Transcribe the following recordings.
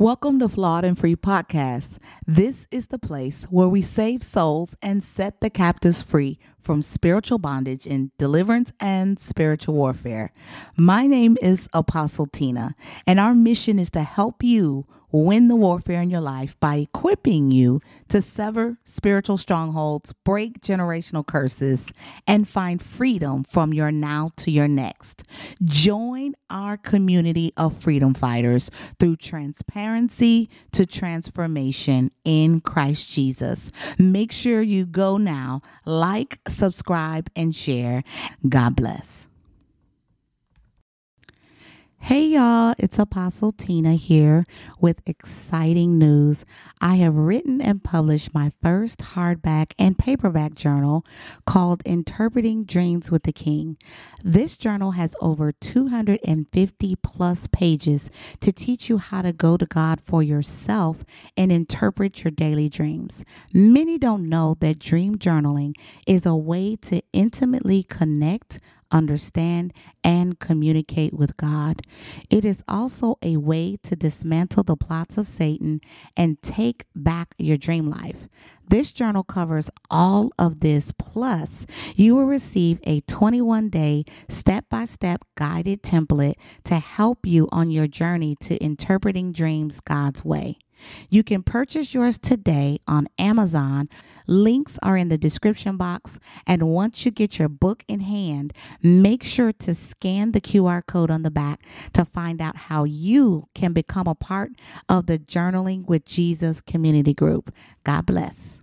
Welcome to Flawed and Free Podcast. This is the place where we save souls and set the captives free from spiritual bondage in deliverance and spiritual warfare. My name is Apostle Tyna, and our mission is to help you win the warfare in your life by equipping you to sever spiritual strongholds, break generational curses, and find freedom from your now to your next. Join our community of freedom fighters through transparency to transformation in Christ Jesus. Make sure you go now, like, subscribe, and share. God bless. Hey y'all, it's Apostle Tyna here with exciting news. I have written and published my first hardback and paperback journal called Interpreting Dreams with the King. This journal has over 250 plus pages to teach you how to go to God for yourself and interpret your daily dreams. Many don't know that dream journaling is a way to intimately connect understand, and communicate with God. It is also a way to dismantle the plots of Satan and take back your dream life. This journal covers all of this, plus, you will receive a 21 day step by step guided template to help you on your journey to interpreting dreams God's way. You can purchase yours today on Amazon. Links are in the description box. And once you get your book in hand, make sure to scan the QR code on the back to find out how you can become a part of the Journaling with Jesus community group. God bless.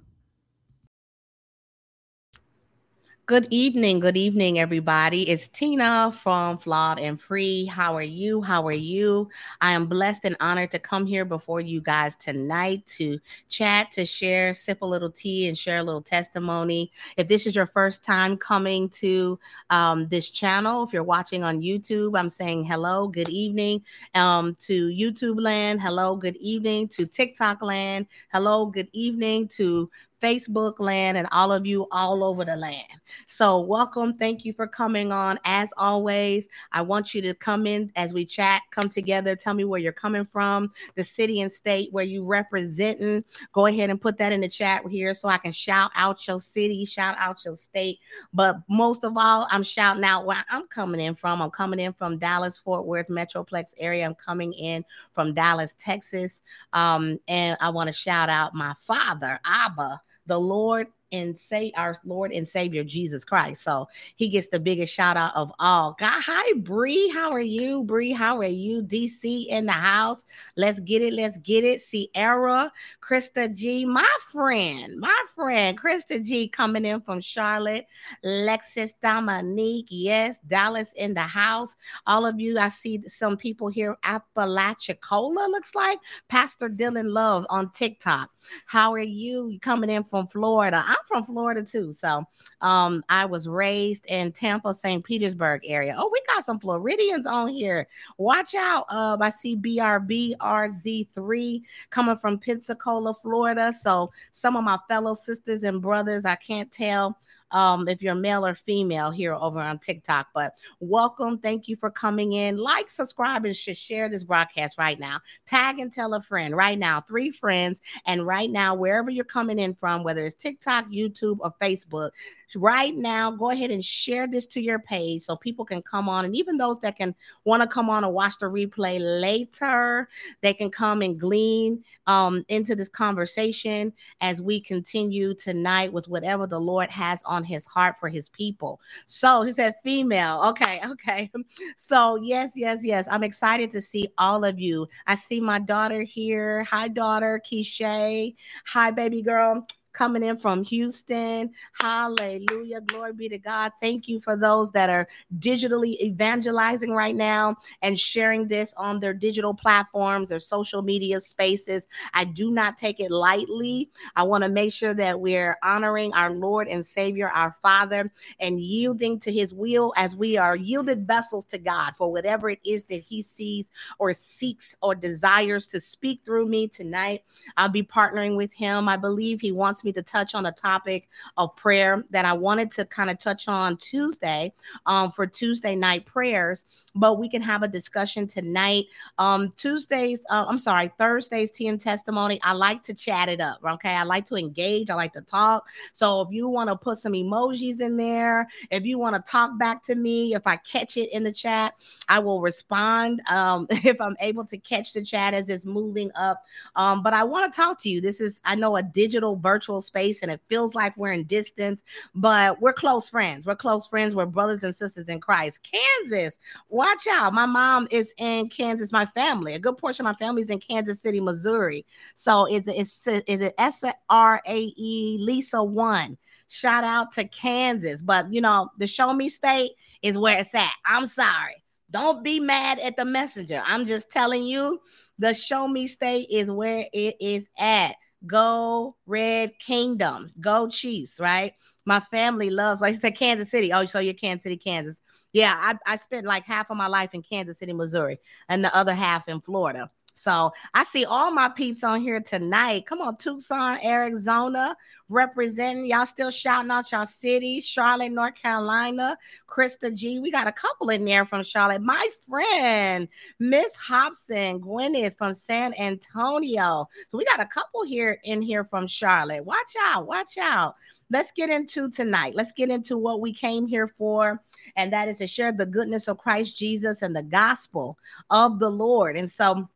Good evening. Good evening, everybody. It's Tyna from Flawed and Free. How are you? How are you? I am blessed and honored to come here before you guys tonight to chat, to share, sip a little tea, and share a little testimony. If this is your first time coming to um, this channel, if you're watching on YouTube, I'm saying hello, good evening. Um, to YouTube land, hello, good evening. To TikTok land, hello, good evening. To Facebook land, and all of you all over the land. So, welcome. Thank you for coming on. As always, I want you to come in as we chat, come together. Tell me where you're coming from, the city and state where you're representing. Go ahead and put that in the chat here so I can shout out your city, shout out your state. But most of all, I'm shouting out where I'm coming in from. I'm coming in from Dallas, Fort Worth, Metroplex area. I'm coming in from Dallas, Texas. Um, and I want to shout out my father, Abba the Lord and say our Lord and Savior Jesus Christ. So he gets the biggest shout out of all. God, hi Bree, how are you? Bree, how are you? DC in the house. Let's get it. Let's get it. Sierra, Krista G, my friend, my friend, Krista G coming in from Charlotte. Lexus Dominique, yes, Dallas in the house. All of you, I see some people here. Apalachicola looks like Pastor Dylan Love on TikTok. How are you? Coming in from Florida. From Florida too. So um, I was raised in Tampa, St. Petersburg area. Oh, we got some Floridians on here. Watch out. Uh, I see BRBRZ3 coming from Pensacola, Florida. So some of my fellow sisters and brothers, I can't tell um, if you're male or female here over on TikTok. But welcome. Thank you for coming in. Like, subscribe, and share this broadcast right now. Tag and tell a friend right now, three friends. And right now, wherever you're coming in from, whether it's TikTok, YouTube, or Facebook, right now, go ahead and share this to your page so people can come on. And even those that can want to come on and watch the replay later, they can come and glean um, into this conversation as we continue tonight with whatever the Lord has on his heart for his people. So he said, female. Okay, okay. So, yes, yes, yes. I'm excited to see all of you. I see my daughter here. Hi, daughter, Keisha. Hi, baby girl coming in from Houston. Hallelujah. Glory be to God. Thank you for those that are digitally evangelizing right now and sharing this on their digital platforms or social media spaces. I do not take it lightly. I want to make sure that we're honoring our Lord and Savior, our Father, and yielding to his will as we are yielded vessels to God for whatever it is that he sees or seeks or desires to speak through me tonight. I'll be partnering with him. I believe he wants me me to touch on a topic of prayer that I wanted to kind of touch on Tuesday um, for Tuesday night prayers, but we can have a discussion tonight. Um, Tuesdays, uh, I'm sorry, Thursdays, tea and testimony. I like to chat it up. Okay. I like to engage. I like to talk. So if you want to put some emojis in there, if you want to talk back to me, if I catch it in the chat, I will respond um, if I'm able to catch the chat as it's moving up. Um, but I want to talk to you. This is, I know, a digital virtual space and it feels like we're in distance, but we're close friends. We're close friends. We're brothers and sisters in Christ. Kansas, watch out. My mom is in Kansas. My family, a good portion of my family is in Kansas City, Missouri. So it's, it's, is it S R A E Lisa one? Shout out to Kansas. But you know, the show me state is where it's at. I'm sorry. Don't be mad at the messenger. I'm just telling you, the show me state is where it is at. Go Red Kingdom. Go Chiefs, right? My family loves, like I said, Kansas City. Oh, so you're Kansas City, Kansas. Yeah, I, I spent like half of my life in Kansas City, Missouri, and the other half in Florida. So I see all my peeps on here tonight. Come on, Tucson, Arizona, representing. Y'all still shouting out y'all cities. Charlotte, North Carolina, Krista G. We got a couple in there from Charlotte. My friend, Miss Hobson, Gwyneth from San Antonio. So we got a couple here in here from Charlotte. Watch out, watch out let's get into tonight. Let's get into what we came here for, and that is to share the goodness of Christ Jesus and the gospel of the Lord. And so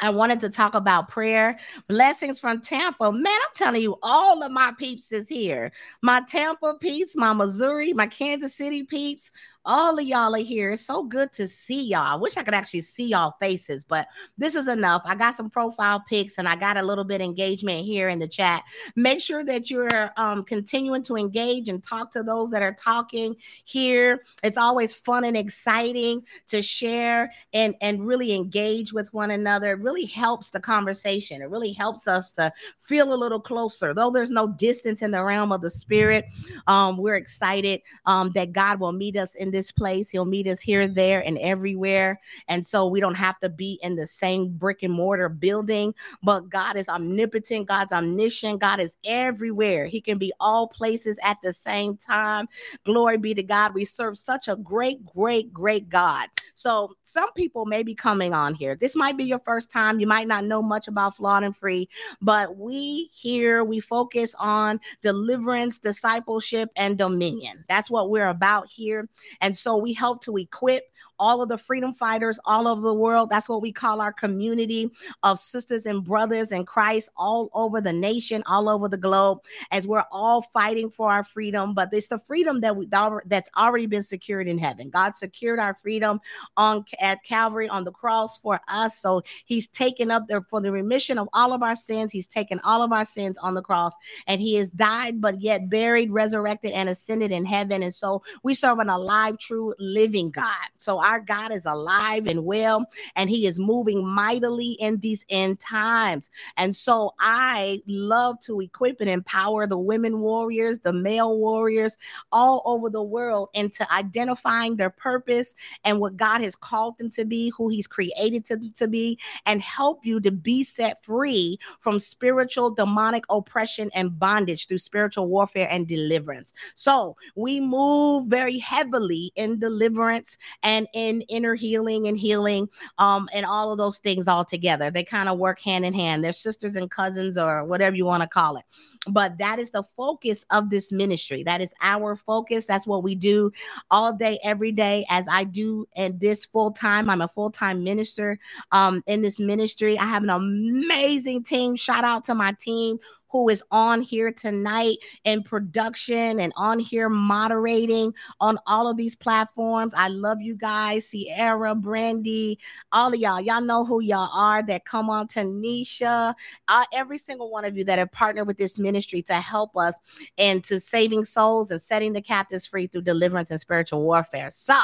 I wanted to talk about prayer. Blessings from Tampa. Man, I'm telling you, all of my peeps is here. My Tampa peeps, my Missouri, my Kansas City peeps, all of y'all are here. It's so good to see y'all. I wish I could actually see y'all faces, but this is enough. I got some profile pics and I got a little bit engagement here in the chat. Make sure that you're um, continuing to engage and talk to those that are talking here. It's always fun and exciting to share and, and really engage with one another. It really helps the conversation. It really helps us to feel a little closer. Though there's no distance in the realm of the spirit, um, we're excited um, that God will meet us in this place. He'll meet us here, there, and everywhere. And so we don't have to be in the same brick and mortar building. But God is omnipotent, God's omniscient, God is everywhere. He can be all places at the same time. Glory be to God. We serve such a great, great, great God. So some people may be coming on here. This might be your first time. You might not know much about flawed and free, but we here we focus on deliverance, discipleship, and dominion. That's what we're about here. And so we help to equip all of the freedom fighters all over the world. That's what we call our community of sisters and brothers in Christ all over the nation, all over the globe, as we're all fighting for our freedom. But it's the freedom that we that's already been secured in heaven. God secured our freedom on at Calvary on the cross for us. So He's taken up there for the remission of all of our sins. He's taken all of our sins on the cross, and He has died, but yet buried, resurrected, and ascended in heaven. And so we serve an alive, true, living God. So our our God is alive and well, and He is moving mightily in these end times. And so I love to equip and empower the women warriors, the male warriors all over the world into identifying their purpose and what God has called them to be, who He's created them to be, and help you to be set free from spiritual demonic oppression and bondage through spiritual warfare and deliverance. So we move very heavily in deliverance and in in inner healing and healing um, and all of those things all together. They kind of work hand in hand. They're sisters and cousins or whatever you want to call it. But that is the focus of this ministry. That is our focus. That's what we do all day, every day, as I do in this full time. I'm a full time minister um, in this ministry. I have an amazing team. Shout out to my team who is on here tonight in production and on here moderating on all of these platforms. I love you guys, Sierra, Brandy, all of y'all. Y'all know who y'all are that come on, Tanisha, uh, every single one of you that have partnered with this ministry to help us and to saving souls and setting the captives free through deliverance and spiritual warfare. So,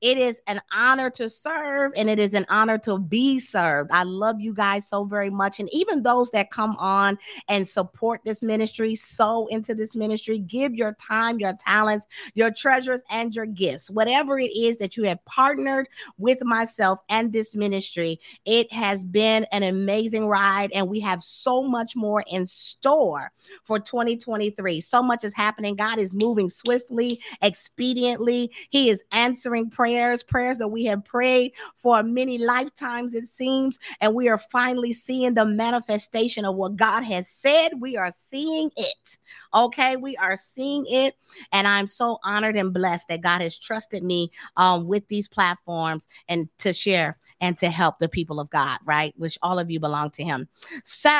It is an honor to serve and it is an honor to be served. I love you guys so very much. And even those that come on and support this ministry, sow into this ministry, give your time, your talents, your treasures, and your gifts. Whatever it is that you have partnered with myself and this ministry, it has been an amazing ride. And we have so much more in store for 2023. So much is happening. God is moving swiftly, expediently. He is answering prayers, prayers that we have prayed for many lifetimes, it seems. And we are finally seeing the manifestation of what God has said. We are seeing it. Okay. We are seeing it. And I'm so honored and blessed that God has trusted me um, with these platforms and to share and to help the people of God, right? Which all of you belong to Him. So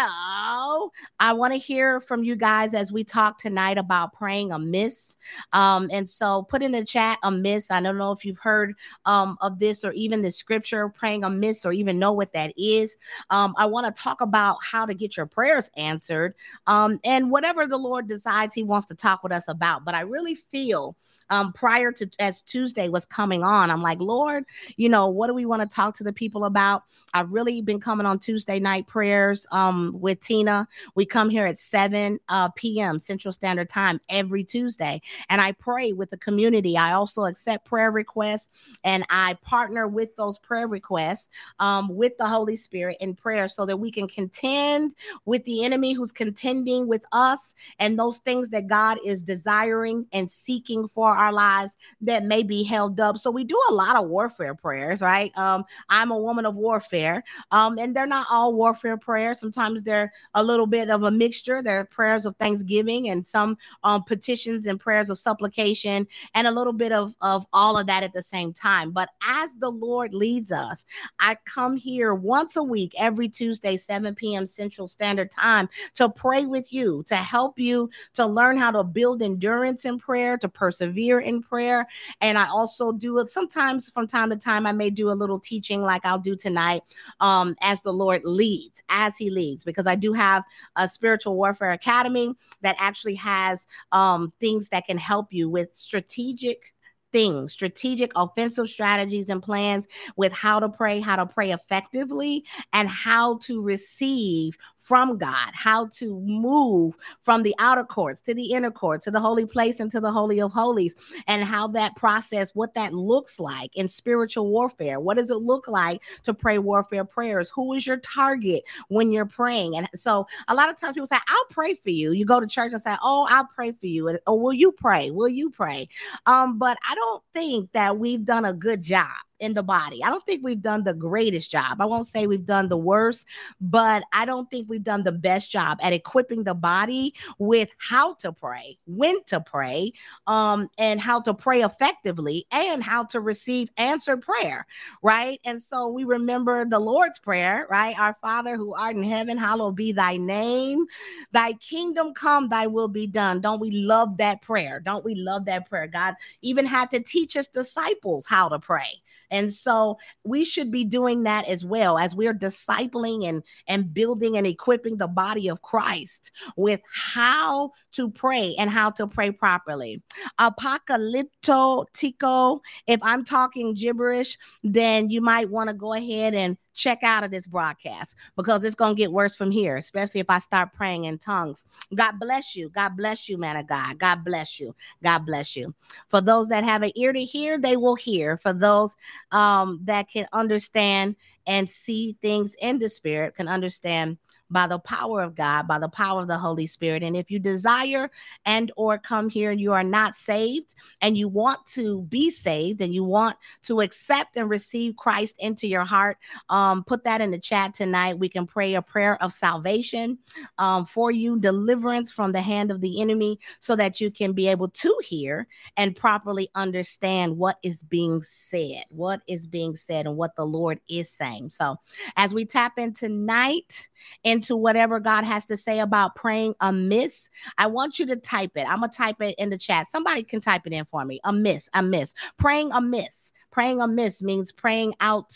I want to hear from you guys as we talk tonight about praying amiss. Um, and so put in the chat amiss. I don't know if you've heard um, of this or even the scripture praying amiss or even know what that is. Um, I want to talk about how to get your prayers answered um, and whatever the Lord decides He wants to talk with us about. But I really feel um, prior to as Tuesday was coming on. I'm like, Lord, you know, what do we want to talk to the people about? I've really been coming on Tuesday night prayers um, with Tyna. We come here at 7 uh, p.m. Central Standard Time every Tuesday, and I pray with the community. I also accept prayer requests and I partner with those prayer requests um, with the Holy Spirit in prayer so that we can contend with the enemy who's contending with us and those things that God is desiring and seeking for lives that may be held up. So we do a lot of warfare prayers, right? Um, I'm a woman of warfare, um, and they're not all warfare prayers. Sometimes they're a little bit of a mixture. They're prayers of thanksgiving and some um, petitions and prayers of supplication, and a little bit of of all of that at the same time. But as the Lord leads us, I come here once a week, every Tuesday, 7 p.m. Central Standard Time, to pray with you, to help you to learn how to build endurance in prayer, to persevere in prayer. And I also do it sometimes from time to time. I may do a little teaching like I'll do tonight um, as the Lord leads, as He leads, because I do have a spiritual warfare academy that actually has um, things that can help you with strategic things, strategic offensive strategies and plans with how to pray, how to pray effectively, and how to receive from God, how to move from the outer courts to the inner court, to the holy place and to the holy of holies, and how that process, what that looks like in spiritual warfare. What does it look like to pray warfare prayers? Who is your target when you're praying? And so a lot of times people say, I'll pray for you. You go to church and say, Oh, I'll pray for you. Or oh, will you pray? Will you pray? Um, but I don't think that we've done a good job in the body. I don't think we've done the greatest job. I won't say we've done the worst, but I don't think we've done the best job at equipping the body with how to pray, when to pray, um, and how to pray effectively and how to receive answered prayer, right? And so we remember the Lord's Prayer, right? Our Father who art in heaven, hallowed be thy name. Thy kingdom come, thy will be done. Don't we love that prayer? Don't we love that prayer? God even had to teach his disciples how to pray and so we should be doing that as well as we're discipling and, and building and equipping the body of Christ with how to pray and how to pray properly. Apocalypto tico. If I'm talking gibberish, then you might want to go ahead and check out of this broadcast because it's going to get worse from here, especially if I start praying in tongues. God bless you. God bless you, man of God. God bless you. God bless you. For those that have an ear to hear, they will hear. For those um, that can understand and see things in the spirit, can understand by the power of God, by the power of the Holy Spirit. And if you desire and or come here and you are not saved and you want to be saved and you want to accept and receive Christ into your heart, um, put that in the chat tonight. We can pray a prayer of salvation um, for you, deliverance from the hand of the enemy, so that you can be able to hear and properly understand what is being said, what is being said, and what the Lord is saying. So, as we tap in tonight, into whatever God has to say about praying amiss, I want you to type it. I'm going to type it in the chat. Somebody can type it in for me. Amiss, amiss. Praying amiss. Praying amiss means praying out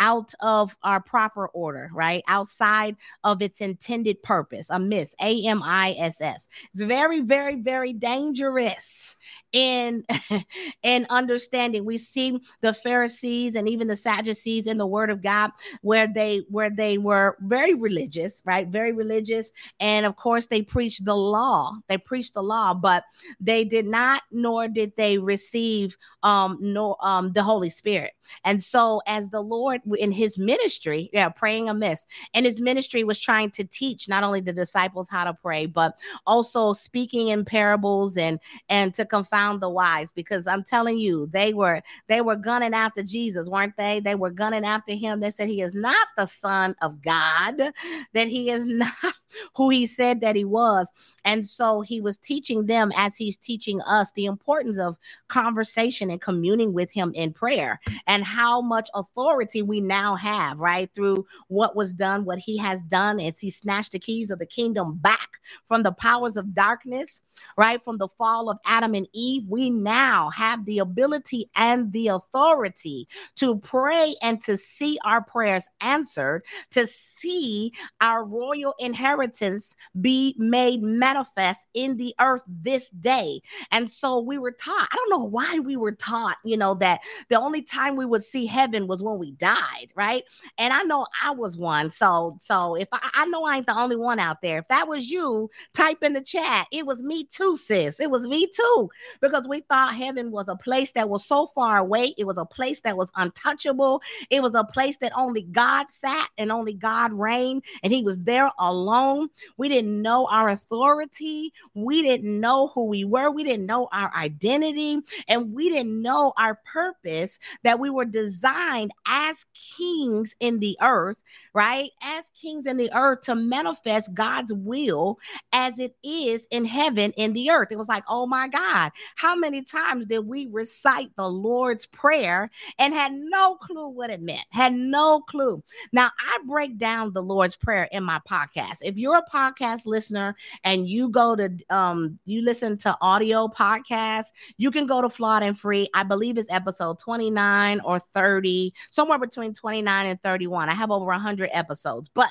out of our proper order, right? Outside of its intended purpose. Amiss, A M I S S. It's very, very, very dangerous in in understanding. We see the Pharisees and even the Sadducees in the Word of God, where they where they were very religious, right? Very religious, and of course they preached the law. They preached the law, but they did not, nor did they receive um nor um the Holy Spirit. And so, as the Lord in His ministry, yeah, praying amiss, and His ministry was trying to teach not only the disciples how to pray, but also speaking in parables and and to confound the wise. Because I'm telling you they were they were gunning after Jesus weren't they? They were gunning after him. They said he is not the son of God that he is not who he said that he was and so he was teaching them as he's teaching us the importance of conversation and communing with him in prayer and how much authority we now have, right? Through what was done, what he has done as he snatched the keys of the kingdom back from the powers of darkness right? From the fall of Adam and Eve, we now have the ability and the authority to pray and to see our prayers answered, to see our royal inheritance be made manifest in the earth this day. And so we were taught, I don't know why we were taught, you know, that the only time we would see heaven was when we died, right? And I know I was one. So, so if I, I know I ain't the only one out there, if that was you, type in the chat. It was me too, sis. It was me too, because we thought heaven was a place that was so far away. It was a place that was untouchable. It was a place that only God sat and only God reigned, and He was there alone. We didn't know our authority. We didn't know who we were. We didn't know our identity, and we didn't know our purpose that we were designed as kings in the earth, right? As kings in the earth to manifest God's will as it is in heaven in the earth. It was like, oh my God, how many times did we recite the Lord's Prayer and had no clue what it meant? Had no clue. Now, I break down the Lord's Prayer in my podcast. If you're a podcast listener and you go to, um, you listen to audio podcasts, you can go to Flawed and Free. I believe it's episode 29 or 30, somewhere between 29 and 31. I have over 100 episodes, but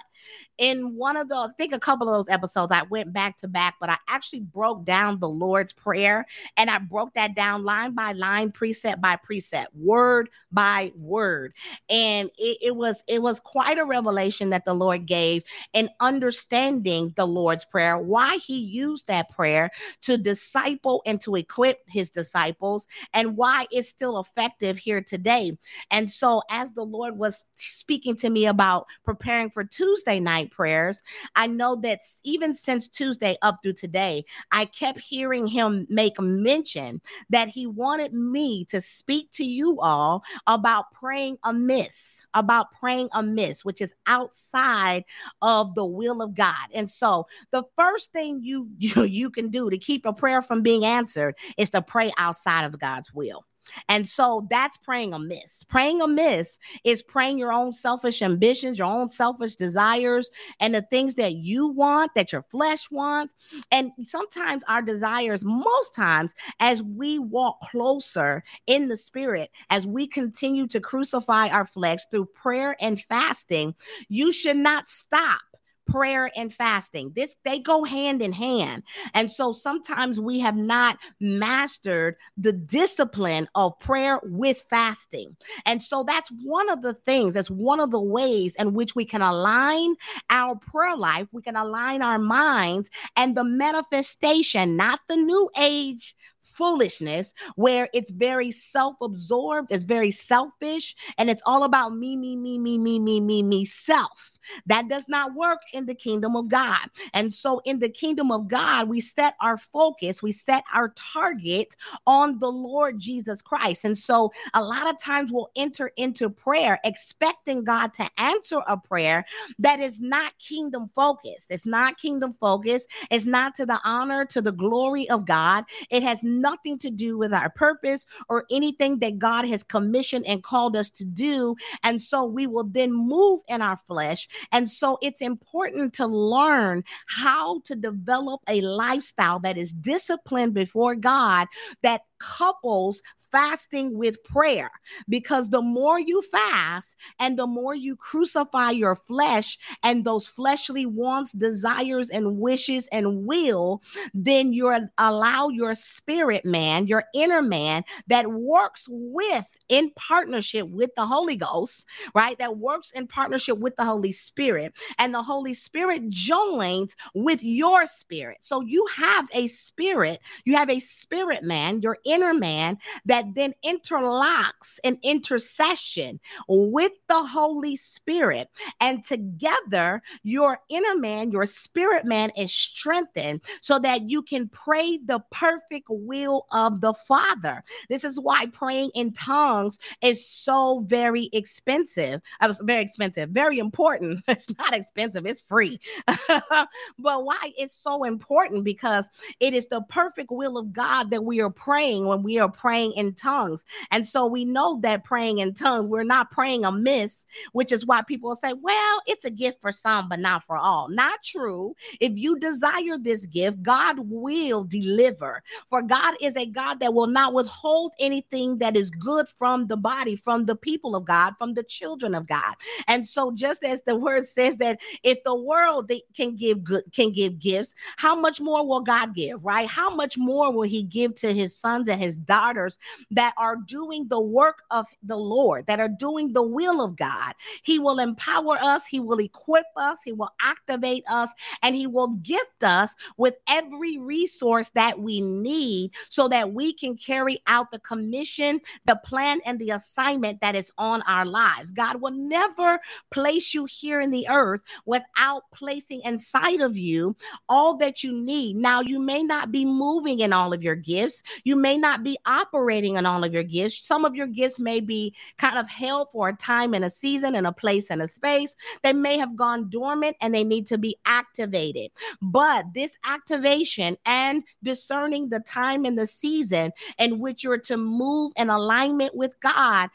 in one of the, I think a couple of those episodes, I went back to back, but I actually broke down the Lord's Prayer and I broke that down line by line, precept by precept, word by word. And it, it was it was quite a revelation that the Lord gave in understanding the Lord's Prayer, why he used that prayer to disciple and to equip his disciples, and why it's still effective here today. And so, as the Lord was speaking to me about preparing for Tuesday night prayers. I know that even since Tuesday up through today, I kept hearing him make mention that he wanted me to speak to you all about praying amiss, about praying amiss, which is outside of the will of God. And so the first thing you you, you can do to keep a prayer from being answered is to pray outside of God's will. And so that's praying amiss. Praying amiss is praying your own selfish ambitions, your own selfish desires, and the things that you want, that your flesh wants. And sometimes our desires, most times, as we walk closer in the spirit, as we continue to crucify our flesh through prayer and fasting, you should not stop prayer and fasting. This they go hand in hand. And so sometimes we have not mastered the discipline of prayer with fasting. And so that's one of the things, that's one of the ways in which we can align our prayer life, we can align our minds and the manifestation, not the new age foolishness where it's very self-absorbed, it's very selfish, and it's all about me, me, me, me, me, me, me, me, self. That does not work in the kingdom of God. And so, in the kingdom of God, we set our focus, we set our target on the Lord Jesus Christ. And so, a lot of times we'll enter into prayer expecting God to answer a prayer that is not kingdom focused. It's not kingdom focused. It's not to the honor, to the glory of God. It has nothing to do with our purpose or anything that God has commissioned and called us to do. And so, we will then move in our flesh and so it's important to learn how to develop a lifestyle that is disciplined before God that couples fasting with prayer because the more you fast and the more you crucify your flesh and those fleshly wants, desires, and wishes and will, then you're allow your spirit man, your inner man that works with in partnership with the Holy Ghost, right? That works in partnership with the Holy Spirit. And the Holy Spirit joins with your spirit. So you have a spirit, you have a spirit man, your inner man, that then interlocks an intercession with the Holy Spirit. And together, your inner man, your spirit man is strengthened so that you can pray the perfect will of the Father. This is why praying in tongues is so very expensive. Uh, I was very expensive, very important. It's not expensive, it's free. but why it's so important because it is the perfect will of God that we are praying when we are praying in tongues. And so we know that praying in tongues, we're not praying amiss, which is why people say, well, it's a gift for some, but not for all. Not true. If you desire this gift, God will deliver. For God is a God that will not withhold anything that is good from the body, from the people of God, from the children of God. And so, just as the word says that if the world can give good can give gifts, how much more will God give, right? How much more will He give to His sons and His daughters that are doing the work of the Lord, that are doing the will of God? He will empower us, He will equip us, He will activate us, and He will gift us with every resource that we need so that we can carry out the commission, the plan, and the assignment that is on our lives. God will never place you here in the earth without placing inside of you all that you need. Now, you may not be moving in all of your gifts, you may not be operating in all of your gifts. Some of your gifts may be kind of held for a time and a season and a place and a space. They may have gone dormant and they need to be activated. But this activation and discerning the time and the season in which you're to move in alignment with God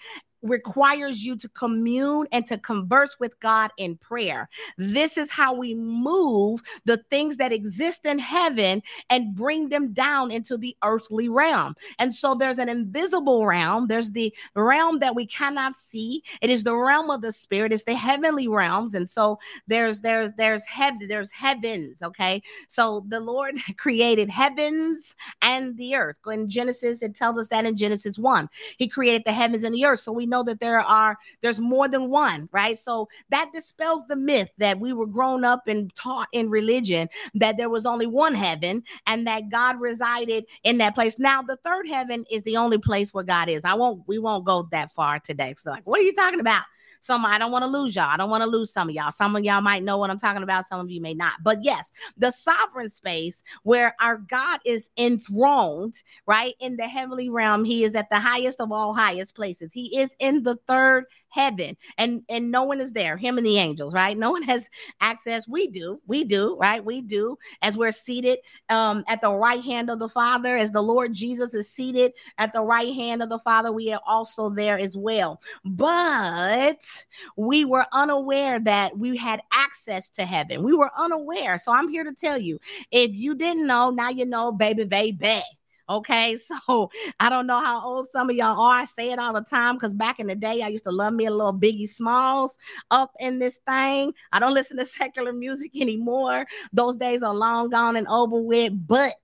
requires you to commune and to converse with God in prayer. This is how we move the things that exist in heaven and bring them down into the earthly realm. And so there's an invisible realm, there's the realm that we cannot see. It is the realm of the spirit, it's the heavenly realms. And so there's there's there's heaven, there's heavens, okay? So the Lord created heavens and the earth. In Genesis, it tells us that in Genesis 1. He created the heavens and the earth. So we know that there are there's more than one, right? So that dispels the myth that we were grown up and taught in religion that there was only one heaven and that God resided in that place. Now the third heaven is the only place where God is. I won't we won't go that far today. So like, what are you talking about? Some I don't want to lose y'all. I don't want to lose some of y'all. Some of y'all might know what I'm talking about. Some of you may not. But yes, the sovereign space where our God is enthroned, right? In the heavenly realm, he is at the highest of all highest places. He is in the third heaven and and no one is there him and the angels right? No one has access. We do we do right? We do as we're seated um at the right hand of the father as the lord jesus is seated at the right hand of the father we are also there as well. But we were unaware that we had access to heaven. We were unaware. So i'm here to tell you if you didn't know now you know baby baby Okay, so I don't know how old some of y'all are. I say it all the time because back in the day, I used to love me a little Biggie Smalls up in this thing. I don't listen to secular music anymore. Those days are long gone and over with, but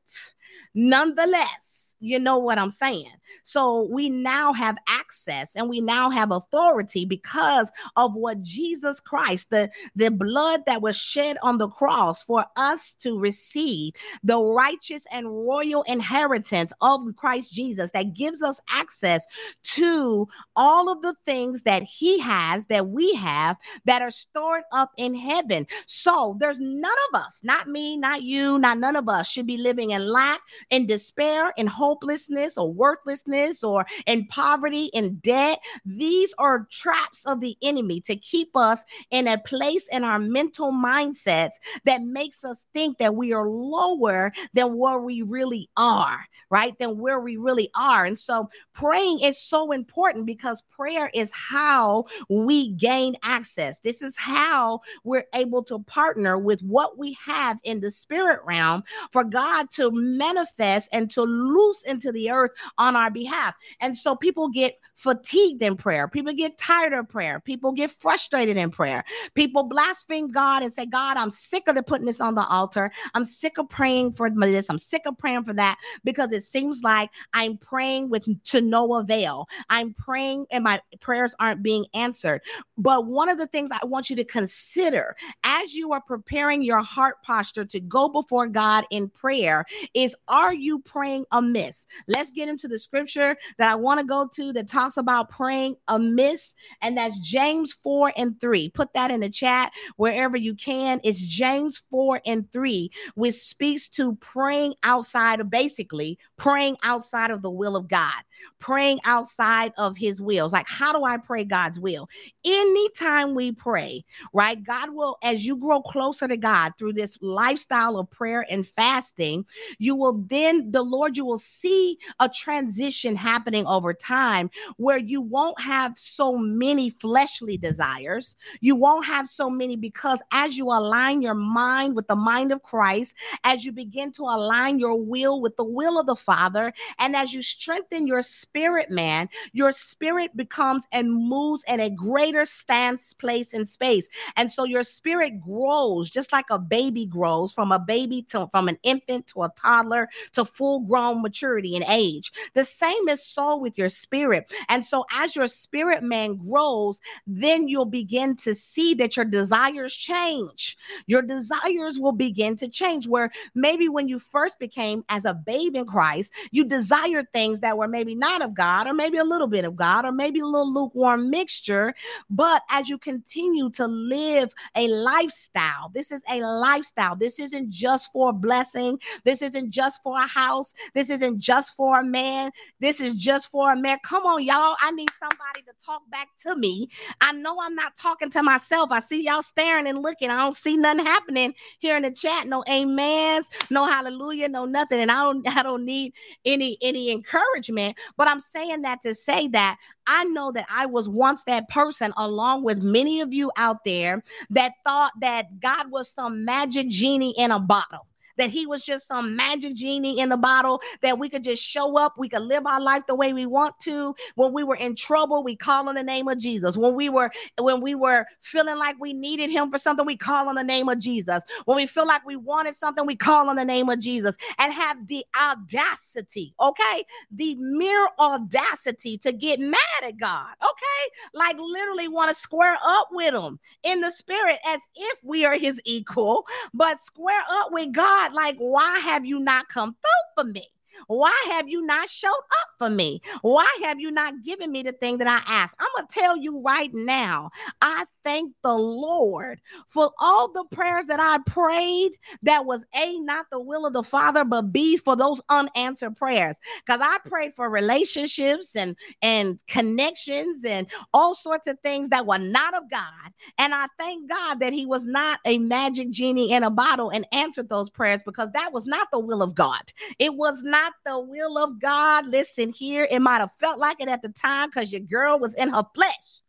nonetheless, you know what I'm saying? So we now have access and we now have authority because of what Jesus Christ, the, the blood that was shed on the cross for us to receive the righteous and royal inheritance of Christ Jesus that gives us access to all of the things that he has that we have that are stored up in heaven. So there's none of us, not me, not you, not none of us should be living in lack, in despair, in hopelessness or worthlessness or in poverty, and debt. These are traps of the enemy to keep us in a place in our mental mindsets that makes us think that we are lower than where we really are, right? Than where we really are. And so praying is so important because prayer is how we gain access. This is how we're able to partner with what we have in the spirit realm for God to manifest and to loose into the earth on our behalf. And so people get fatigued in prayer. People get tired of prayer. People get frustrated in prayer. People blaspheme God and say, God, I'm sick of putting this on the altar. I'm sick of praying for this. I'm sick of praying for that because it seems like I'm praying with to no avail. I'm praying and my prayers aren't being answered. But one of the things I want you to consider as you are preparing your heart posture to go before God in prayer is are you praying amiss? Let's get into the scripture that I want to go to that talks talks about praying amiss, and that's James 4 and 3. Put that in the chat wherever you can. It's James 4 and 3, which speaks to praying outside of basically praying outside of the will of God praying outside of his wills. Like, how do I pray God's will? Anytime we pray, right, God will, as you grow closer to God through this lifestyle of prayer and fasting, you will then, the Lord, you will see a transition happening over time where you won't have so many fleshly desires. You won't have so many because as you align your mind with the mind of Christ, as you begin to align your will with the will of the Father, and as you strengthen your spirit man, your spirit becomes and moves in a greater stance, place, and space. And so your spirit grows just like a baby grows from a baby to from an infant to a toddler to full grown maturity and age. The same is so with your spirit. And so as your spirit man grows, then you'll begin to see that your desires change. Your desires will begin to change. Where maybe when you first became as a babe in Christ, you desired things that were maybe not of God, or maybe a little bit of God, or maybe a little lukewarm mixture. But as you continue to live a lifestyle, this is a lifestyle. This isn't just for a blessing. This isn't just for a house. This isn't just for a man. This is just for a man. Come on, y'all. I need somebody to talk back to me. I know I'm not talking to myself. I see y'all staring and looking. I don't see nothing happening here in the chat. No amens, no hallelujah, no nothing. And I don't I don't need any any encouragement. But I'm saying that to say that I know that I was once that person, along with many of you out there, that thought that God was some magic genie in a bottle that he was just some magic genie in the bottle that we could just show up, we could live our life the way we want to. When we were in trouble, we call on the name of Jesus. When we were when we were feeling like we needed him for something, we call on the name of Jesus. When we feel like we wanted something, we call on the name of Jesus and have the audacity, okay? The mere audacity to get mad at God, okay? Like literally want to square up with him in the spirit as if we are his equal, but square up with God like, why have you not come through for me? Why have you not showed up for me? Why have you not given me the thing that I asked? I'm going to tell you right now. I thank the Lord for all the prayers that I prayed that was A, not the will of the Father, but B, for those unanswered prayers. Because I prayed for relationships and, and connections and all sorts of things that were not of God. And I thank God that He was not a magic genie in a bottle and answered those prayers because that was not the will of God. It was not the will of God. Listen here, it might have felt like it at the time because your girl was in her flesh.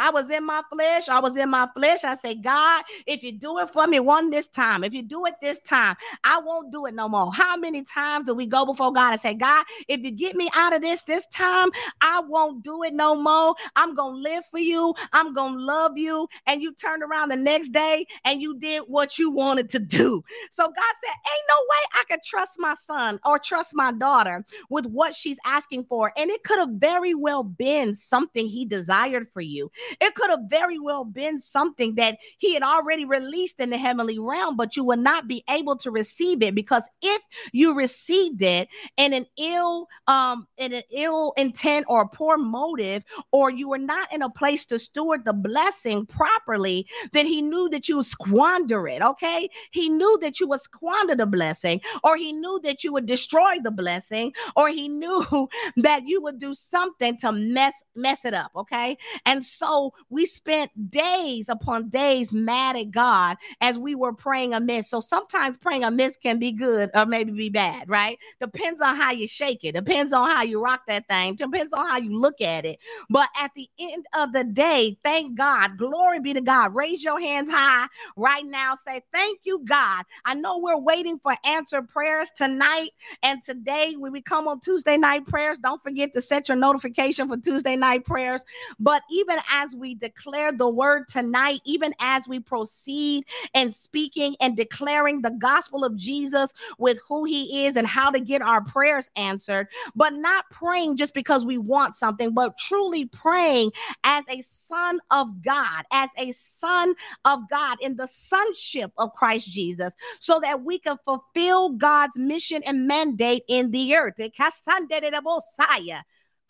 I was in my flesh. I was in my flesh. I say, God, if you do it for me one this time, if you do it this time, I won't do it no more. How many times do we go before God and say, God, if you get me out of this this time, I won't do it no more. I'm going to live for you. I'm going to love you. And you turned around the next day and you did what you wanted to do. So God said, Ain't no way I could trust my son or trust my daughter with what she's asking for. And it could have very well been something he desired for you. It could have very well been something that he had already released in the heavenly realm, but you would not be able to receive it because if you received it in an ill, um, in an ill intent or a poor motive, or you were not in a place to steward the blessing properly, then he knew that you would squander it. Okay, he knew that you would squander the blessing, or he knew that you would destroy the blessing, or he knew that you would do something to mess mess it up. Okay, and so we spent days upon days mad at God as we were praying amiss. So sometimes praying amiss can be good or maybe be bad, right? Depends on how you shake it, depends on how you rock that thing, depends on how you look at it. But at the end of the day, thank God, glory be to God. Raise your hands high right now. Say, Thank you, God. I know we're waiting for answered prayers tonight and today when we come on Tuesday night prayers. Don't forget to set your notification for Tuesday night prayers. But even as we declare the word tonight, even as we proceed and speaking and declaring the gospel of Jesus with who he is and how to get our prayers answered, but not praying just because we want something, but truly praying as a son of God, as a son of God in the sonship of Christ Jesus, so that we can fulfill God's mission and mandate in the earth.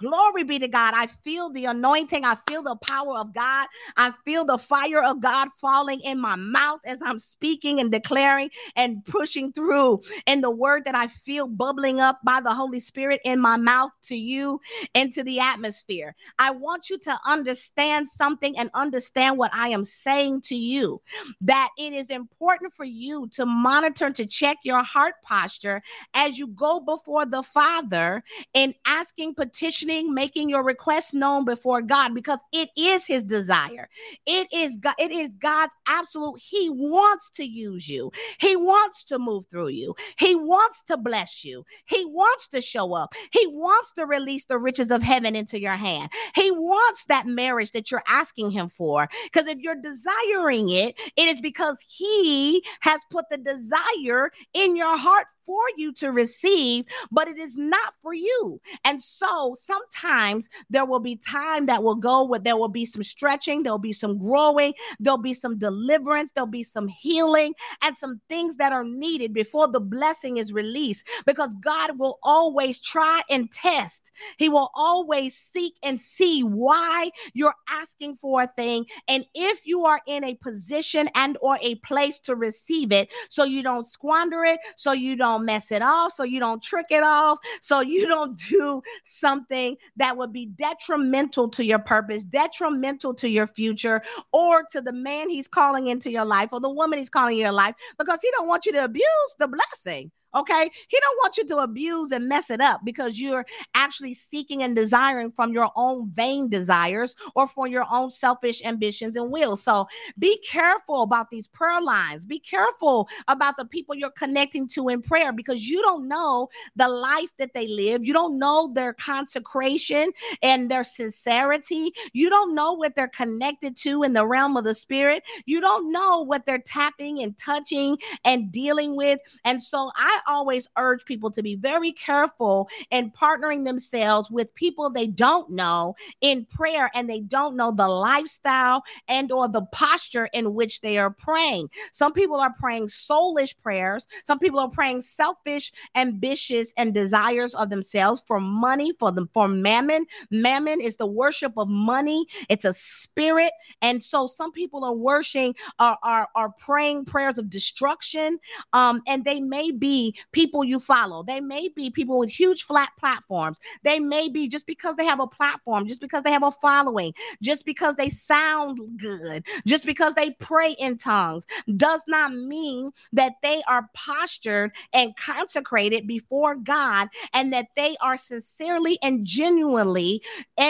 Glory be to God. I feel the anointing. I feel the power of God. I feel the fire of God falling in my mouth as I'm speaking and declaring and pushing through. And the word that I feel bubbling up by the Holy Spirit in my mouth to you into the atmosphere. I want you to understand something and understand what I am saying to you that it is important for you to monitor, to check your heart posture as you go before the Father in asking, petitioning making your request known before God because it is his desire. It is God, it is God's absolute. He wants to use you. He wants to move through you. He wants to bless you. He wants to show up. He wants to release the riches of heaven into your hand. He wants that marriage that you're asking him for. Because if you're desiring it, it is because he has put the desire in your heart for you to receive, but it is not for you. And so sometimes there will be time that will go where there will be some stretching, there'll be some growing, there'll be some deliverance, there'll be some healing, and some things that are needed before the blessing is released because God will always try and test. He will always seek and see why you're asking for a thing and if you are in a position and or a place to receive it so you don't squander it, so you don't don't mess it off, so you don't trick it off, so you don't do something that would be detrimental to your purpose, detrimental to your future, or to the man he's calling into your life or the woman he's calling in your life because he don't want you to abuse the blessing. Okay. He don't want you to abuse and mess it up because you're actually seeking and desiring from your own vain desires or for your own selfish ambitions and will. So be careful about these prayer lines. Be careful about the people you're connecting to in prayer because you don't know the life that they live. You don't know their consecration and their sincerity. You don't know what they're connected to in the realm of the spirit. You don't know what they're tapping and touching and dealing with. And so I always urge people to be very careful in partnering themselves with people they don't know in prayer and they don't know the lifestyle and or the posture in which they are praying. Some people are praying soulish prayers. Some people are praying selfish, ambitious, and desires of themselves for money, for them, for mammon. Mammon is the worship of money. It's a spirit. And so some people are worshiping, are, are, are praying prayers of destruction. Um, and they may be people you follow. They may be people with huge flat platforms. They may be just because they have a platform, just because they have a following, just because they sound good, just because they pray in tongues, does not mean that they are postured and consecrated before God and that they are sincerely and genuinely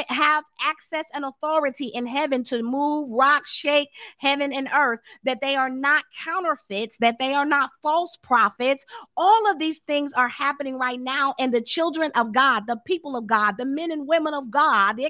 have access and authority in heaven to move, rock, shake heaven and earth, that they are not counterfeits, that they are not false prophets, all of these things are happening right now, and the children of God, the people of God, the men and women of God,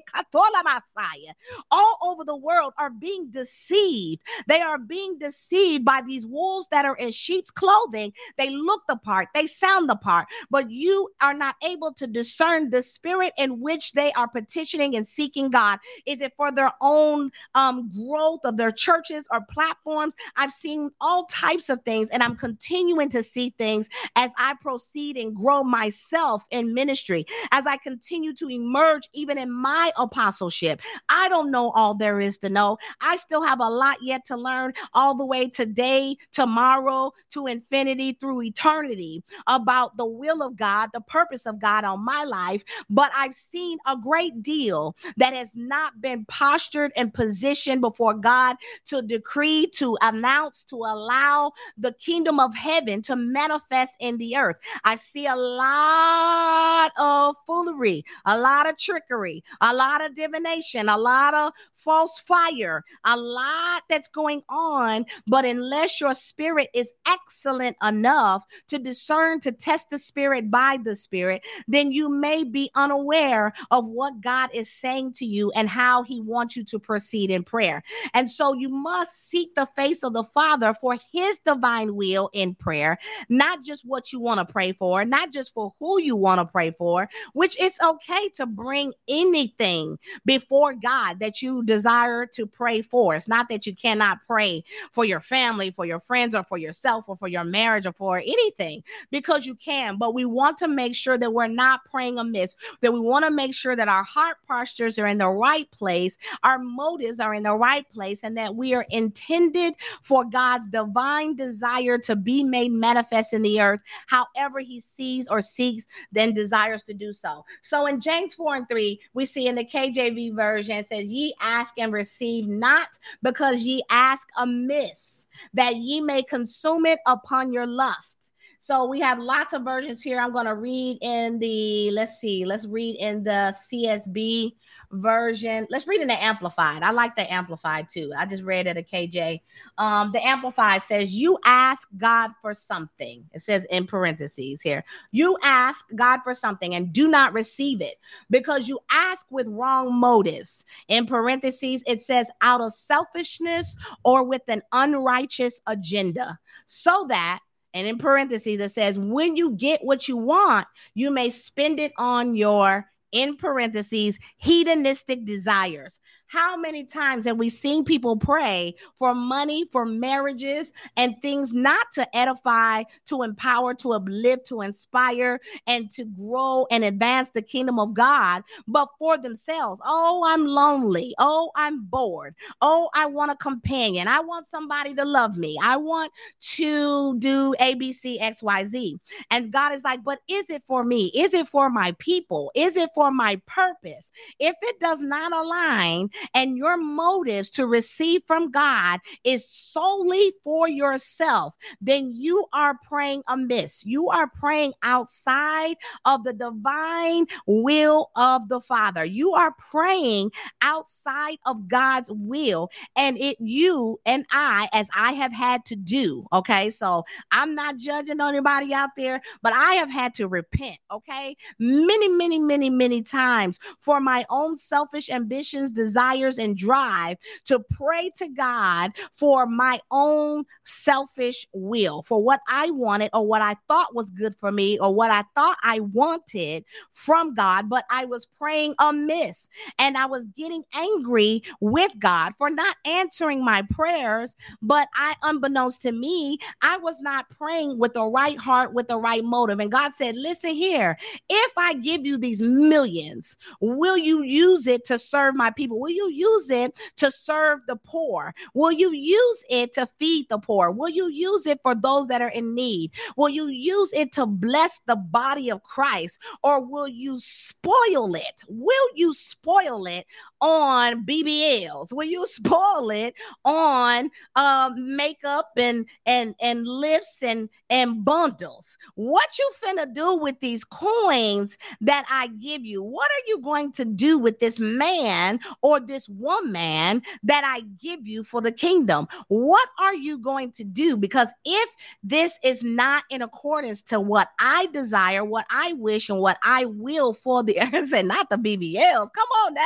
all over the world are being deceived. They are being deceived by these wolves that are in sheep's clothing. They look the part, they sound the part, but you are not able to discern the spirit in which they are petitioning and seeking God. Is it for their own um, growth of their churches or platforms? I've seen all types of things, and I'm continuing to see things as I proceed and grow myself in ministry, as I continue to emerge even in my apostleship. I don't know all there is to know. I still have a lot yet to learn, all the way today, tomorrow, to infinity, through eternity about the will of God, the purpose of God on my life. But I've seen a great deal that has not been postured and positioned before God to decree, to announce, to allow the kingdom of heaven to manifest in the earth. I see a lot of foolery, a lot of trickery, a lot of divination, a lot of false fire, a lot that's going on. But unless your spirit is excellent enough to discern, to test the spirit by the spirit, then you may be unaware of what God is saying to you and how he wants you to proceed in prayer. And so you must seek the face of the Father for his divine will in prayer, not just what you want to pray for, not just for who you want to pray for, which it's okay to bring anything before God that you desire to pray for. It's not that you cannot pray for your family, for your friends, or for yourself, or for your marriage, or for anything, because you can. But we want to make sure that we're not praying amiss, that we want to make sure that our heart postures are in the right place, our motives are in the right place, and that we are intended for God's divine desire to be made manifest in the earth, however He sees or seeks, then desires to do so. So in James 4 and 3, we see in the KJV version, it says, Ye ask and receive not because ye ask amiss, that ye may consume it upon your lust. So we have lots of versions here. I'm going to read in the, let's see, let's read in the CSB version. Let's read in the Amplified. I like the Amplified too. I just read it at KJ. Um, the Amplified says, You ask God for something. It says in parentheses here, you ask God for something and do not receive it because you ask with wrong motives. In parentheses, it says out of selfishness or with an unrighteous agenda, so that and in parentheses, it says, when you get what you want, you may spend it on your in parentheses, hedonistic desires. How many times have we seen people pray for money, for marriages, and things not to edify, to empower, to uplift, to inspire, and to grow and advance the kingdom of God, but for themselves? Oh, I'm lonely. Oh, I'm bored. Oh, I want a companion. I want somebody to love me. I want to do ABC, XYZ. And God is like, but is it for me? Is it for my people? Is it for my purpose? If it does not align, and your motives to receive from God is solely for yourself, then you are praying amiss. You are praying outside of the divine will of the Father. You are praying outside of God's will, and it you and I, as I have had to do. Okay, so I'm not judging anybody out there, but I have had to repent. Okay, many, many, many, many times for my own selfish ambitions, desires desires and drive to pray to God for my own selfish will, for what I wanted or what I thought was good for me or what I thought I wanted from God, but I was praying amiss and I was getting angry with God for not answering my prayers. But I, unbeknownst to me, I was not praying with the right heart, with the right motive. And God said, Listen here, if I give you these millions, will you use it to serve my people? Will you you use it to serve the poor? Will you use it to feed the poor? Will you use it for those that are in need? Will you use it to bless the body of Christ? Or will you spoil it? Will you spoil it on BBLs? Will you spoil it on uh, makeup and and and lifts and and bundles? What you finna do with these coins that I give you? What are you going to do with this man or this woman that I give you for the kingdom? What are you going to do? Because if this is not in accordance to what I desire, what I wish, and what I will for the earth, and not the BBLs, come on now.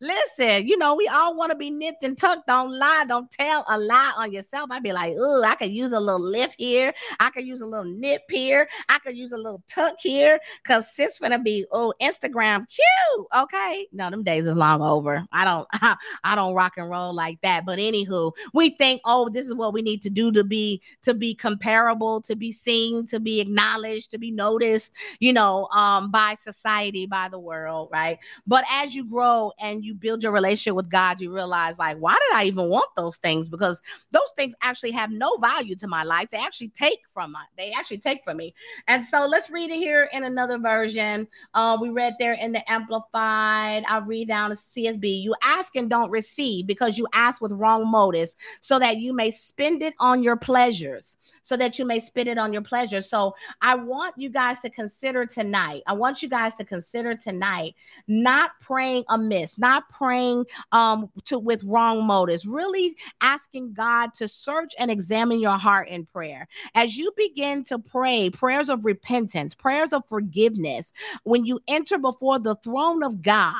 Listen, you know, we all want to be nipped and tucked. Don't lie. Don't tell a lie on yourself. I'd be like, oh, I could use a little lift here. I could use a little nip here. I could use a little tuck here. Cause sis gonna be oh Instagram cute. Okay. No, them days is long over. I don't I don't rock and roll like that. But anywho, we think, oh, this is what we need to do to be to be comparable, to be seen, to be acknowledged, to be noticed, you know, um, by society, by the world, right? But as you grow and you build your relationship with God, you realize, like, why did I even want those things? Because those things actually have no value to my life. They actually take from my, they actually take from me. And so let's read it here in another version. Uh, we read there in the Amplified. I'll read down to CSB. You ask and don't receive because you ask with wrong motives, so that you may spend it on your pleasures so that you may spend it on your pleasure. So I want you guys to consider tonight. I want you guys to consider tonight not praying amiss, not praying um to with wrong motives, really asking God to search and examine your heart in prayer. As you begin to pray prayers of repentance, prayers of forgiveness, when you enter before the throne of God,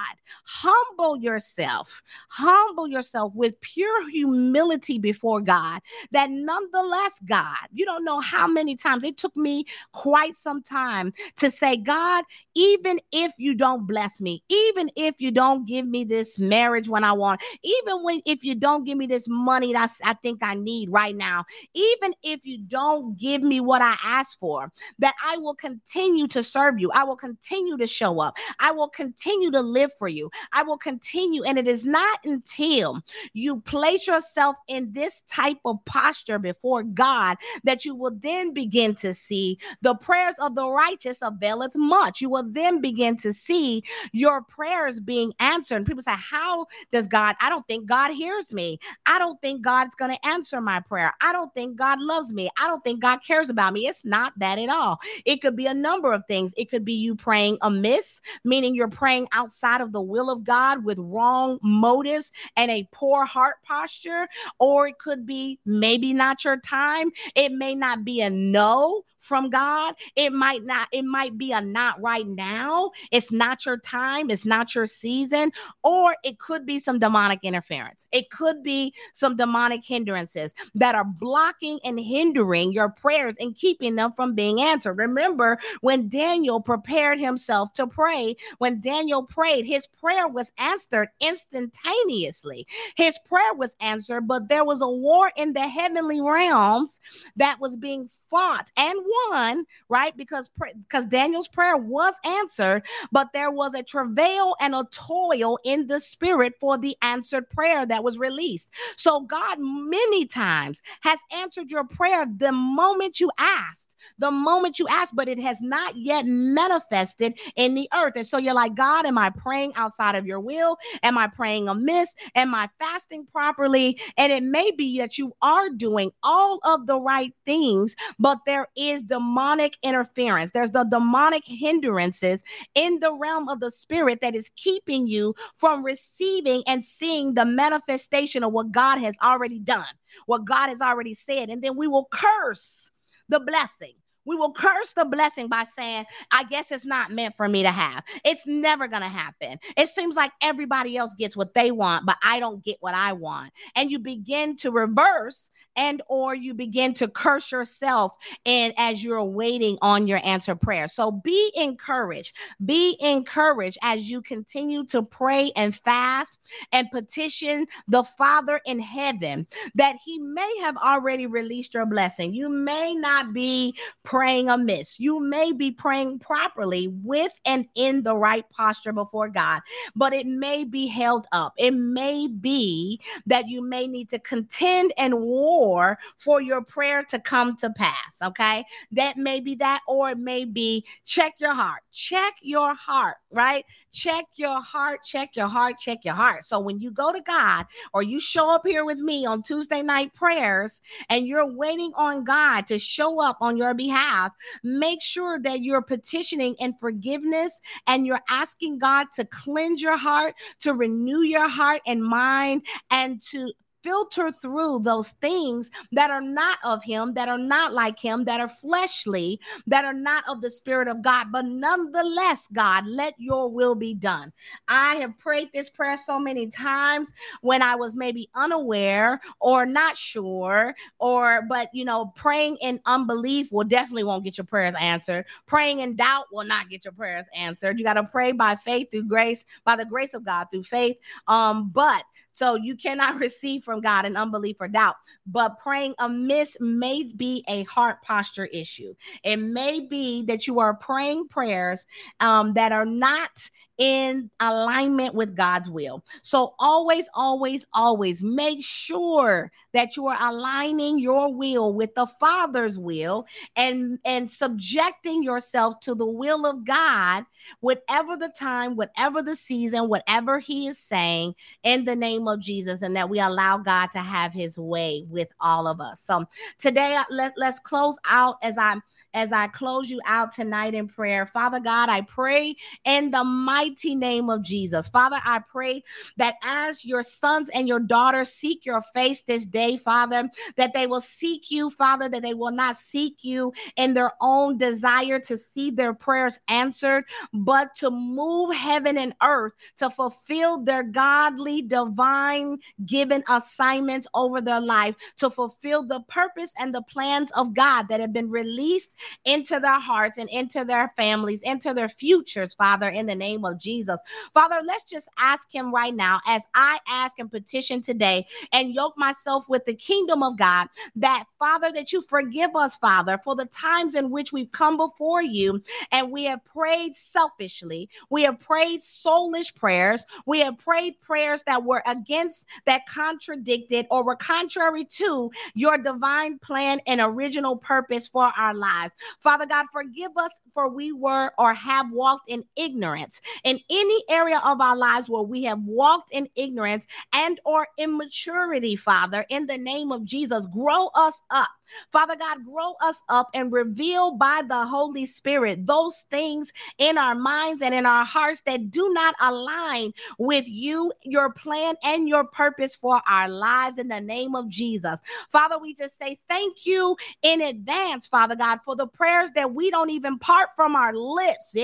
humble yourself, humble yourself with pure humility before God, that nonetheless, God, you don't know how many times it took me quite some time to say, God, even if you don't bless me, even if you don't give me this marriage when I want, even when if you don't give me this money that I, I think I need right now, even if you don't give me what I ask for, that I will continue to serve you. I will continue to show up. I will continue to live for you. I will continue. And it is not until you place yourself in this type of posture before God that you will then begin to see the prayers of the righteous availeth much. You will then begin to see your prayers being answered. people say, How does God? I don't think God hears me. I don't think God's going to answer my prayer. I don't think God loves me. I don't think God cares about me. It's not that at all. It could be a number of things. It could be you praying amiss, meaning you're praying outside of the will of God with wrong motives and a poor heart posture, or it could be maybe not your time. It may not be a no, from God. It might not, it might be a not right now. It's not your time, it's not your season, or it could be some demonic interference. It could be some demonic hindrances that are blocking and hindering your prayers and keeping them from being answered. Remember when Daniel prepared himself to pray, when Daniel prayed, his prayer was answered instantaneously. His prayer was answered, but there was a war in the heavenly realms that was being fought and won, right? Because because Daniel's prayer was answered, but there was a travail and a toil in the spirit for the answered prayer that was released. So God many times has answered your prayer the moment you asked, the moment you asked, but it has not yet manifested in the earth. And so you're like, God, am I praying outside of your will? Am I praying amiss? Am I fasting properly? And it may be that you are doing all of the right things, but there is demonic interference. There's the demonic hindrances in the realm of the spirit that is keeping you from receiving and seeing the manifestation of what God has already done, what God has already said. And then we will curse the blessing. We will curse the blessing by saying, I guess it's not meant for me to have. It's never going to happen. It seems like everybody else gets what they want, but I don't get what I want. And you begin to reverse and or you begin to curse yourself and as you're waiting on your answer prayer. So be encouraged. Be encouraged as you continue to pray and fast and petition the Father in heaven that he may have already released your blessing. You may not be praying amiss. You may be praying properly with and in the right posture before God, but it may be held up. It may be that you may need to contend and war for for your prayer to come to pass. Okay. That may be that, or it may be check your heart. Check your heart, right? Check your heart, check your heart, check your heart. So when you go to God or you show up here with me on Tuesday night prayers and you're waiting on God to show up on your behalf, make sure that you're petitioning in forgiveness and you're asking God to cleanse your heart, to renew your heart and mind, and to filter through those things that are not of him, that are not like him, that are fleshly, that are not of the spirit of God. But nonetheless, God, let your will be done. I have prayed this prayer so many times when I was maybe unaware or not sure, or but you know, praying in unbelief will definitely won't get your prayers answered. Praying in doubt will not get your prayers answered. You got to pray by faith through grace, by the grace of God through faith. Um, but so you cannot receive from God in unbelief or doubt. But praying amiss may be a heart posture issue. It may be that you are praying prayers um, that are not in alignment with God's will. So always, always, always make sure that you are aligning your will with the Father's will and and subjecting yourself to the will of God, whatever the time, whatever the season, whatever He is saying, in the name of Jesus, and that we allow God to have His way with all of us. So today, let, let's close out as I'm as I close you out tonight in prayer. Father God, I pray in the mighty name of Jesus. Father, I pray that as your sons and your daughters seek your face this day, Father, that they will seek you, Father, that they will not seek you in their own desire to see their prayers answered, but to move heaven and earth to fulfill their godly, divine given assignments over their life, to fulfill the purpose and the plans of God that have been released into their hearts and into their families, into their futures, Father, in the name of Jesus. Father, let's just ask Him right now, as I ask and petition today and yoke myself with the kingdom of God, that Father, that you forgive us, Father, for the times in which we've come before you and we have prayed selfishly, we have prayed soulish prayers, we have prayed prayers that were against, that contradicted, or were contrary to your divine plan and original purpose for our lives lives. Father God, forgive us for we were or have walked in ignorance in any area of our lives where we have walked in ignorance and or immaturity, Father, in the name of Jesus, grow us up Father God, grow us up and reveal by the Holy Spirit those things in our minds and in our hearts that do not align with you, your plan, and your purpose for our lives in the name of Jesus. Father, we just say thank you in advance, Father God, for the prayers that we don't even part from our lips.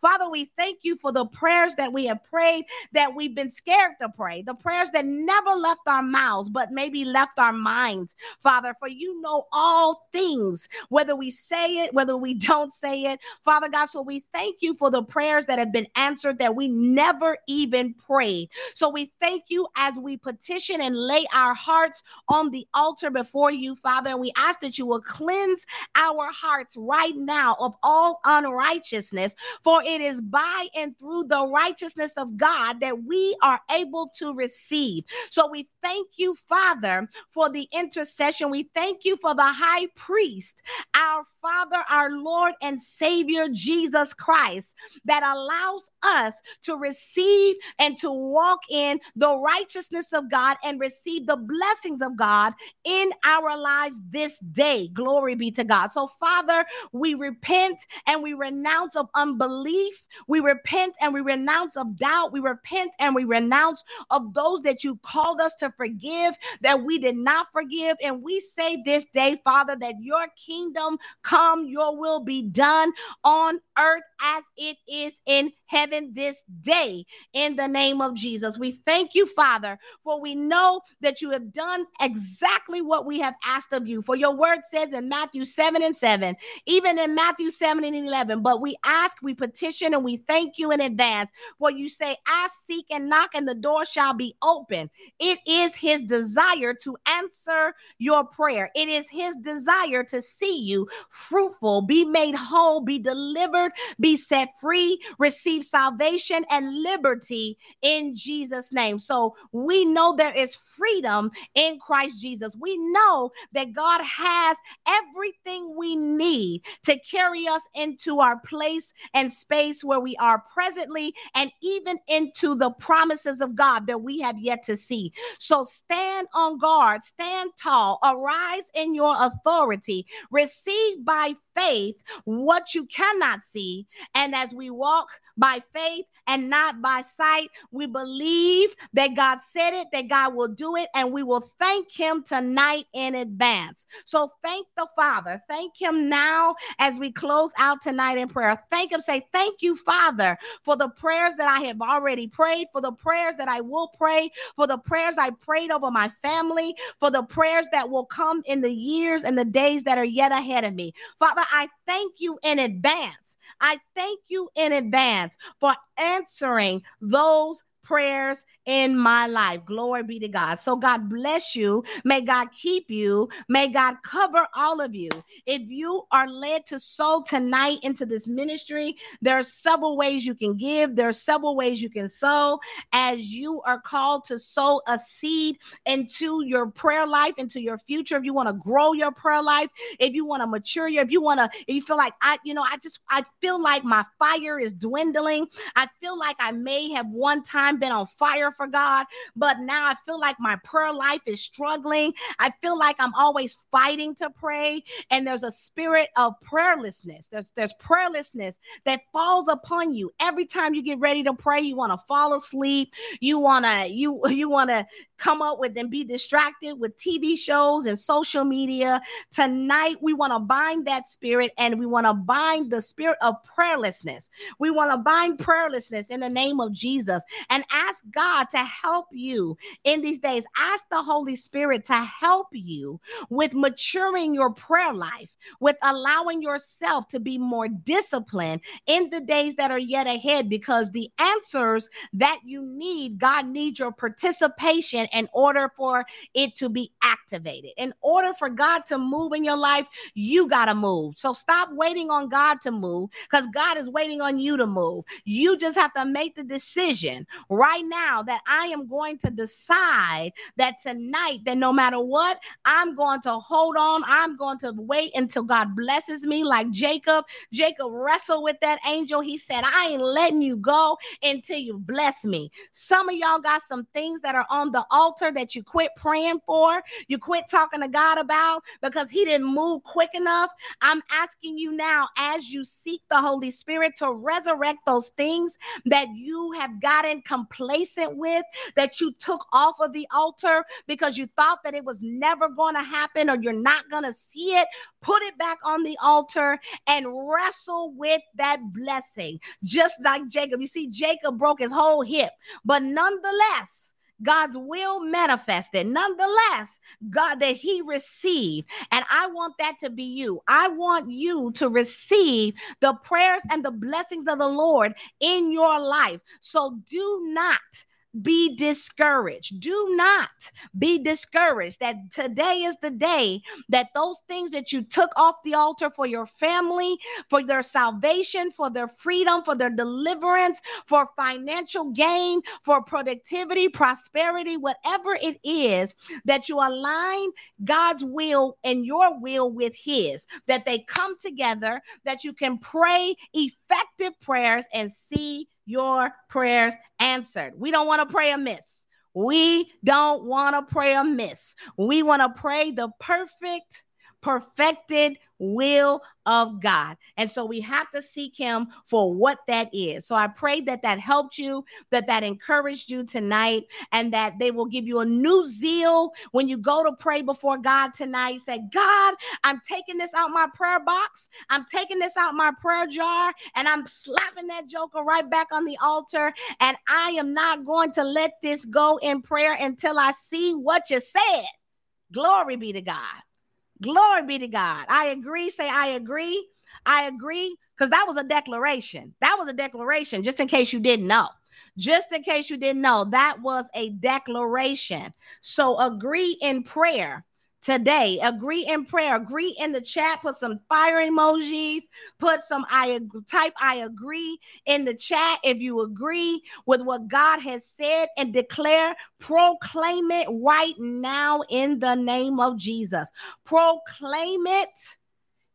Father, we thank you for the prayers that we have prayed that we've been scared to pray, the prayers that never left our mouths, but maybe left our our minds, Father, for you know all things, whether we say it, whether we don't say it, Father God. So we thank you for the prayers that have been answered that we never even prayed. So we thank you as we petition and lay our hearts on the altar before you, Father. And we ask that you will cleanse our hearts right now of all unrighteousness, for it is by and through the righteousness of God that we are able to receive. So we thank you, Father, for for the intercession. We thank you for the high priest, our Father, our Lord and Savior, Jesus Christ, that allows us to receive and to walk in the righteousness of God and receive the blessings of God in our lives this day. Glory be to God. So, Father, we repent and we renounce of unbelief. We repent and we renounce of doubt. We repent and we renounce of those that you called us to forgive that we did not not forgive. And we say this day, Father, that your kingdom come, your will be done on earth as it is in heaven this day in the name of Jesus. We thank you, Father, for we know that you have done exactly what we have asked of you. For your word says in Matthew 7 and 7, even in Matthew 7 and 11, but we ask, we petition, and we thank you in advance. For you say, I seek, and knock, and the door shall be open. It is his desire to answer your prayer. It is his desire to see you fruitful, be made whole, be delivered, be set free, receive salvation and liberty in Jesus' name. So we know there is freedom in Christ Jesus. We know that God has everything we need to carry us into our place and space where we are presently and even into the promises of God that we have yet to see. So stand on guard, stand tall, arise in your authority, receive by faith what you cannot see. And as we walk by faith and not by sight. We believe that God said it, that God will do it, and we will thank Him tonight in advance. So thank the Father. Thank Him now as we close out tonight in prayer. Thank Him. Say, Thank you, Father, for the prayers that I have already prayed, for the prayers that I will pray, for the prayers I prayed over my family, for the prayers that will come in the years and the days that are yet ahead of me. Father, I thank you in advance I thank you in advance for answering those prayers in my life. Glory be to God. So, God bless you. May God keep you. May God cover all of you. If you are led to sow tonight into this ministry, there are several ways you can give, there are several ways you can sow as you are called to sow a seed into your prayer life, into your future. If you want to grow your prayer life, if you want to mature your, if you want to, if you feel like I, you know, I just, I feel like my fire is dwindling. I feel like I may have one time been on fire for God, but now I feel like my prayer life is struggling. I feel like I'm always fighting to pray, and there's a spirit of prayerlessness. There's there's prayerlessness that falls upon you every time you get ready to pray. You want to fall asleep. You wanna you you wanna come up with and be distracted with TV shows and social media. Tonight, we want to bind that spirit and we want to bind the spirit of prayerlessness. We want to bind prayerlessness in the name of Jesus and ask God to help you in these days. Ask the Holy Spirit to help you with maturing your prayer life, with allowing yourself to be more disciplined in the days that are yet ahead because the answers that you need, God needs your participation in order for it to be activated. In order for God to move in your life, you got to move. So stop waiting on God to move because God is waiting on you to move. You just have to make the decision right now that I am going to decide that tonight, that no matter what, I'm going to hold on. I'm going to wait until God blesses me, like Jacob. Jacob wrestled with that angel. He said, I ain't letting you go until you bless me. Some of y'all got some things that are on the altar that you quit praying for, you quit talking to God about because He didn't move quick enough. I'm asking you now, as you seek the Holy Spirit to resurrect those things that you have gotten complacent with, that you took off of the altar because you thought that it was never going to happen or you're not going to see it, put it back on the altar and wrestle with that blessing. Just like Jacob. You see, Jacob broke his whole hip, but nonetheless, God's will manifested. Nonetheless, God, that He received. And I want that to be you. I want you to receive the prayers and the blessings of the Lord in your life. So do not be discouraged. Do not be discouraged that today is the day that those things that you took off the altar for your family, for their salvation, for their freedom, for their deliverance, for financial gain, for productivity, prosperity, whatever it is, that you align God's will and your will with His, that they come together, that you can pray effective prayers and see your prayers answered. We don't want to pray amiss. We don't want to pray amiss. We want to pray the perfect, perfected will of God. And so we have to seek him for what that is. So I pray that that helped you, that that encouraged you tonight, and that they will give you a new zeal when you go to pray before God tonight. Say, God, I'm taking this out my prayer box. I'm taking this out my prayer jar, and I'm slapping that joker right back on the altar. And I am not going to let this go in prayer until I see what you said. Glory be to God. Glory be to God. I agree. Say, I agree. I agree. Because that was a declaration. That was a declaration, just in case you didn't know. Just in case you didn't know, that was a declaration. So agree in prayer today. Agree in prayer. Agree in the chat. Put some fire emojis. Put some I type I agree in the chat if you agree with what God has said and declare, proclaim it right now in the name of Jesus. Proclaim it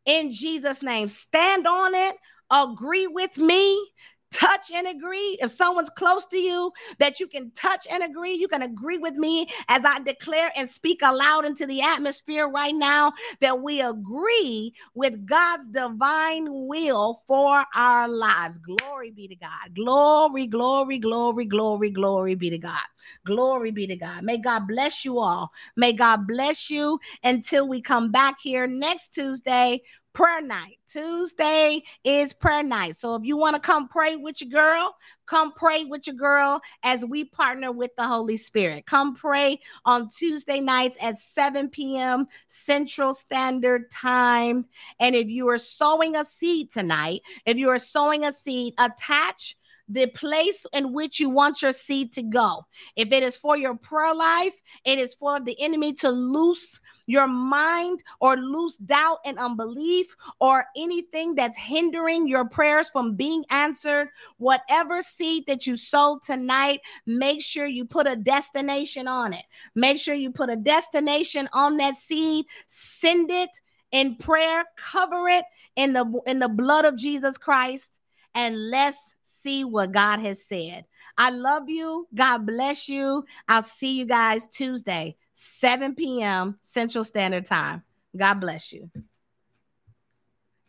in Jesus' name. Stand on it. Agree with me touch and agree. If someone's close to you that you can touch and agree, you can agree with me as I declare and speak aloud into the atmosphere right now that we agree with God's divine will for our lives. Glory be to God. Glory, glory, glory, glory, glory be to God. Glory be to God. May God bless you all. May God bless you until we come back here next Tuesday prayer night. Tuesday is prayer night. So if you want to come pray with your girl, come pray with your girl as we partner with the Holy Spirit. Come pray on Tuesday nights at 7 p.m. Central Standard Time. And if you are sowing a seed tonight, if you are sowing a seed, attach the place in which you want your seed to go. If it is for your prayer life, it is for the enemy to loose your mind or loose doubt and unbelief or anything that's hindering your prayers from being answered, whatever seed that you sow tonight, make sure you put a destination on it. Make sure you put a destination on that seed, send it in prayer, cover it in the in the blood of Jesus Christ and let's see what God has said. I love you. God bless you. I'll see you guys Tuesday. 7 p.m. Central Standard Time. God bless you.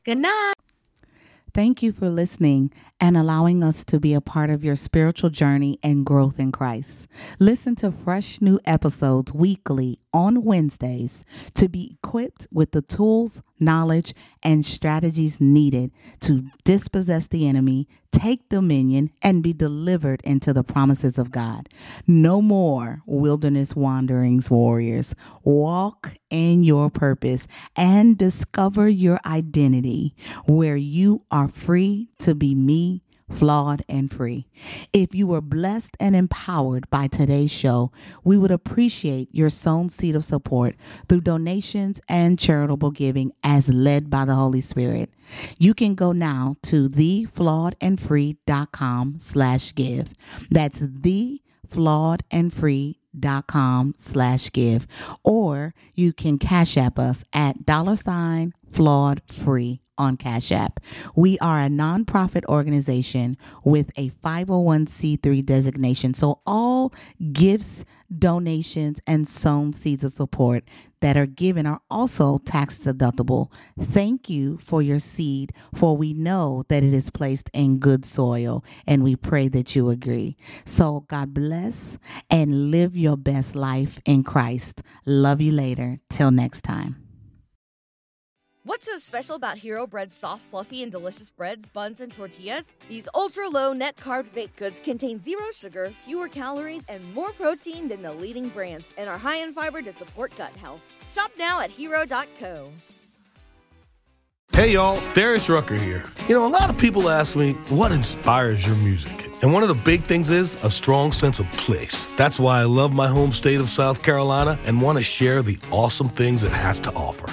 Good night. Thank you for listening and allowing us to be a part of your spiritual journey and growth in Christ. Listen to fresh new episodes weekly on Wednesdays to be equipped with the tools, knowledge, and strategies needed to dispossess the enemy, take dominion, and be delivered into the promises of God. No more wilderness wanderings, warriors. Walk in your purpose and discover your identity where you are free to be me flawed, and free. If you were blessed and empowered by today's show, we would appreciate your sown seed of support through donations and charitable giving as led by the Holy Spirit. You can go now to theflawedandfree.com slash give. That's theflawedandfree.com slash give. Or you can cash app us at dollar sign flawed free on Cash App. We are a nonprofit organization with a 501c3 designation. So all gifts, donations, and sown seeds of support that are given are also tax deductible. Thank you for your seed, for we know that it is placed in good soil, and we pray that you agree. So God bless and live your best life in Christ. Love you later. Till next time. What's so special about Hero Bread's soft, fluffy, and delicious breads, buns, and tortillas? These ultra low net carb baked goods contain zero sugar, fewer calories, and more protein than the leading brands, and are high in fiber to support gut health. Shop now at hero.co. Hey y'all, Darius Rucker here. You know, a lot of people ask me, what inspires your music? And one of the big things is a strong sense of place. That's why I love my home state of South Carolina and want to share the awesome things it has to offer.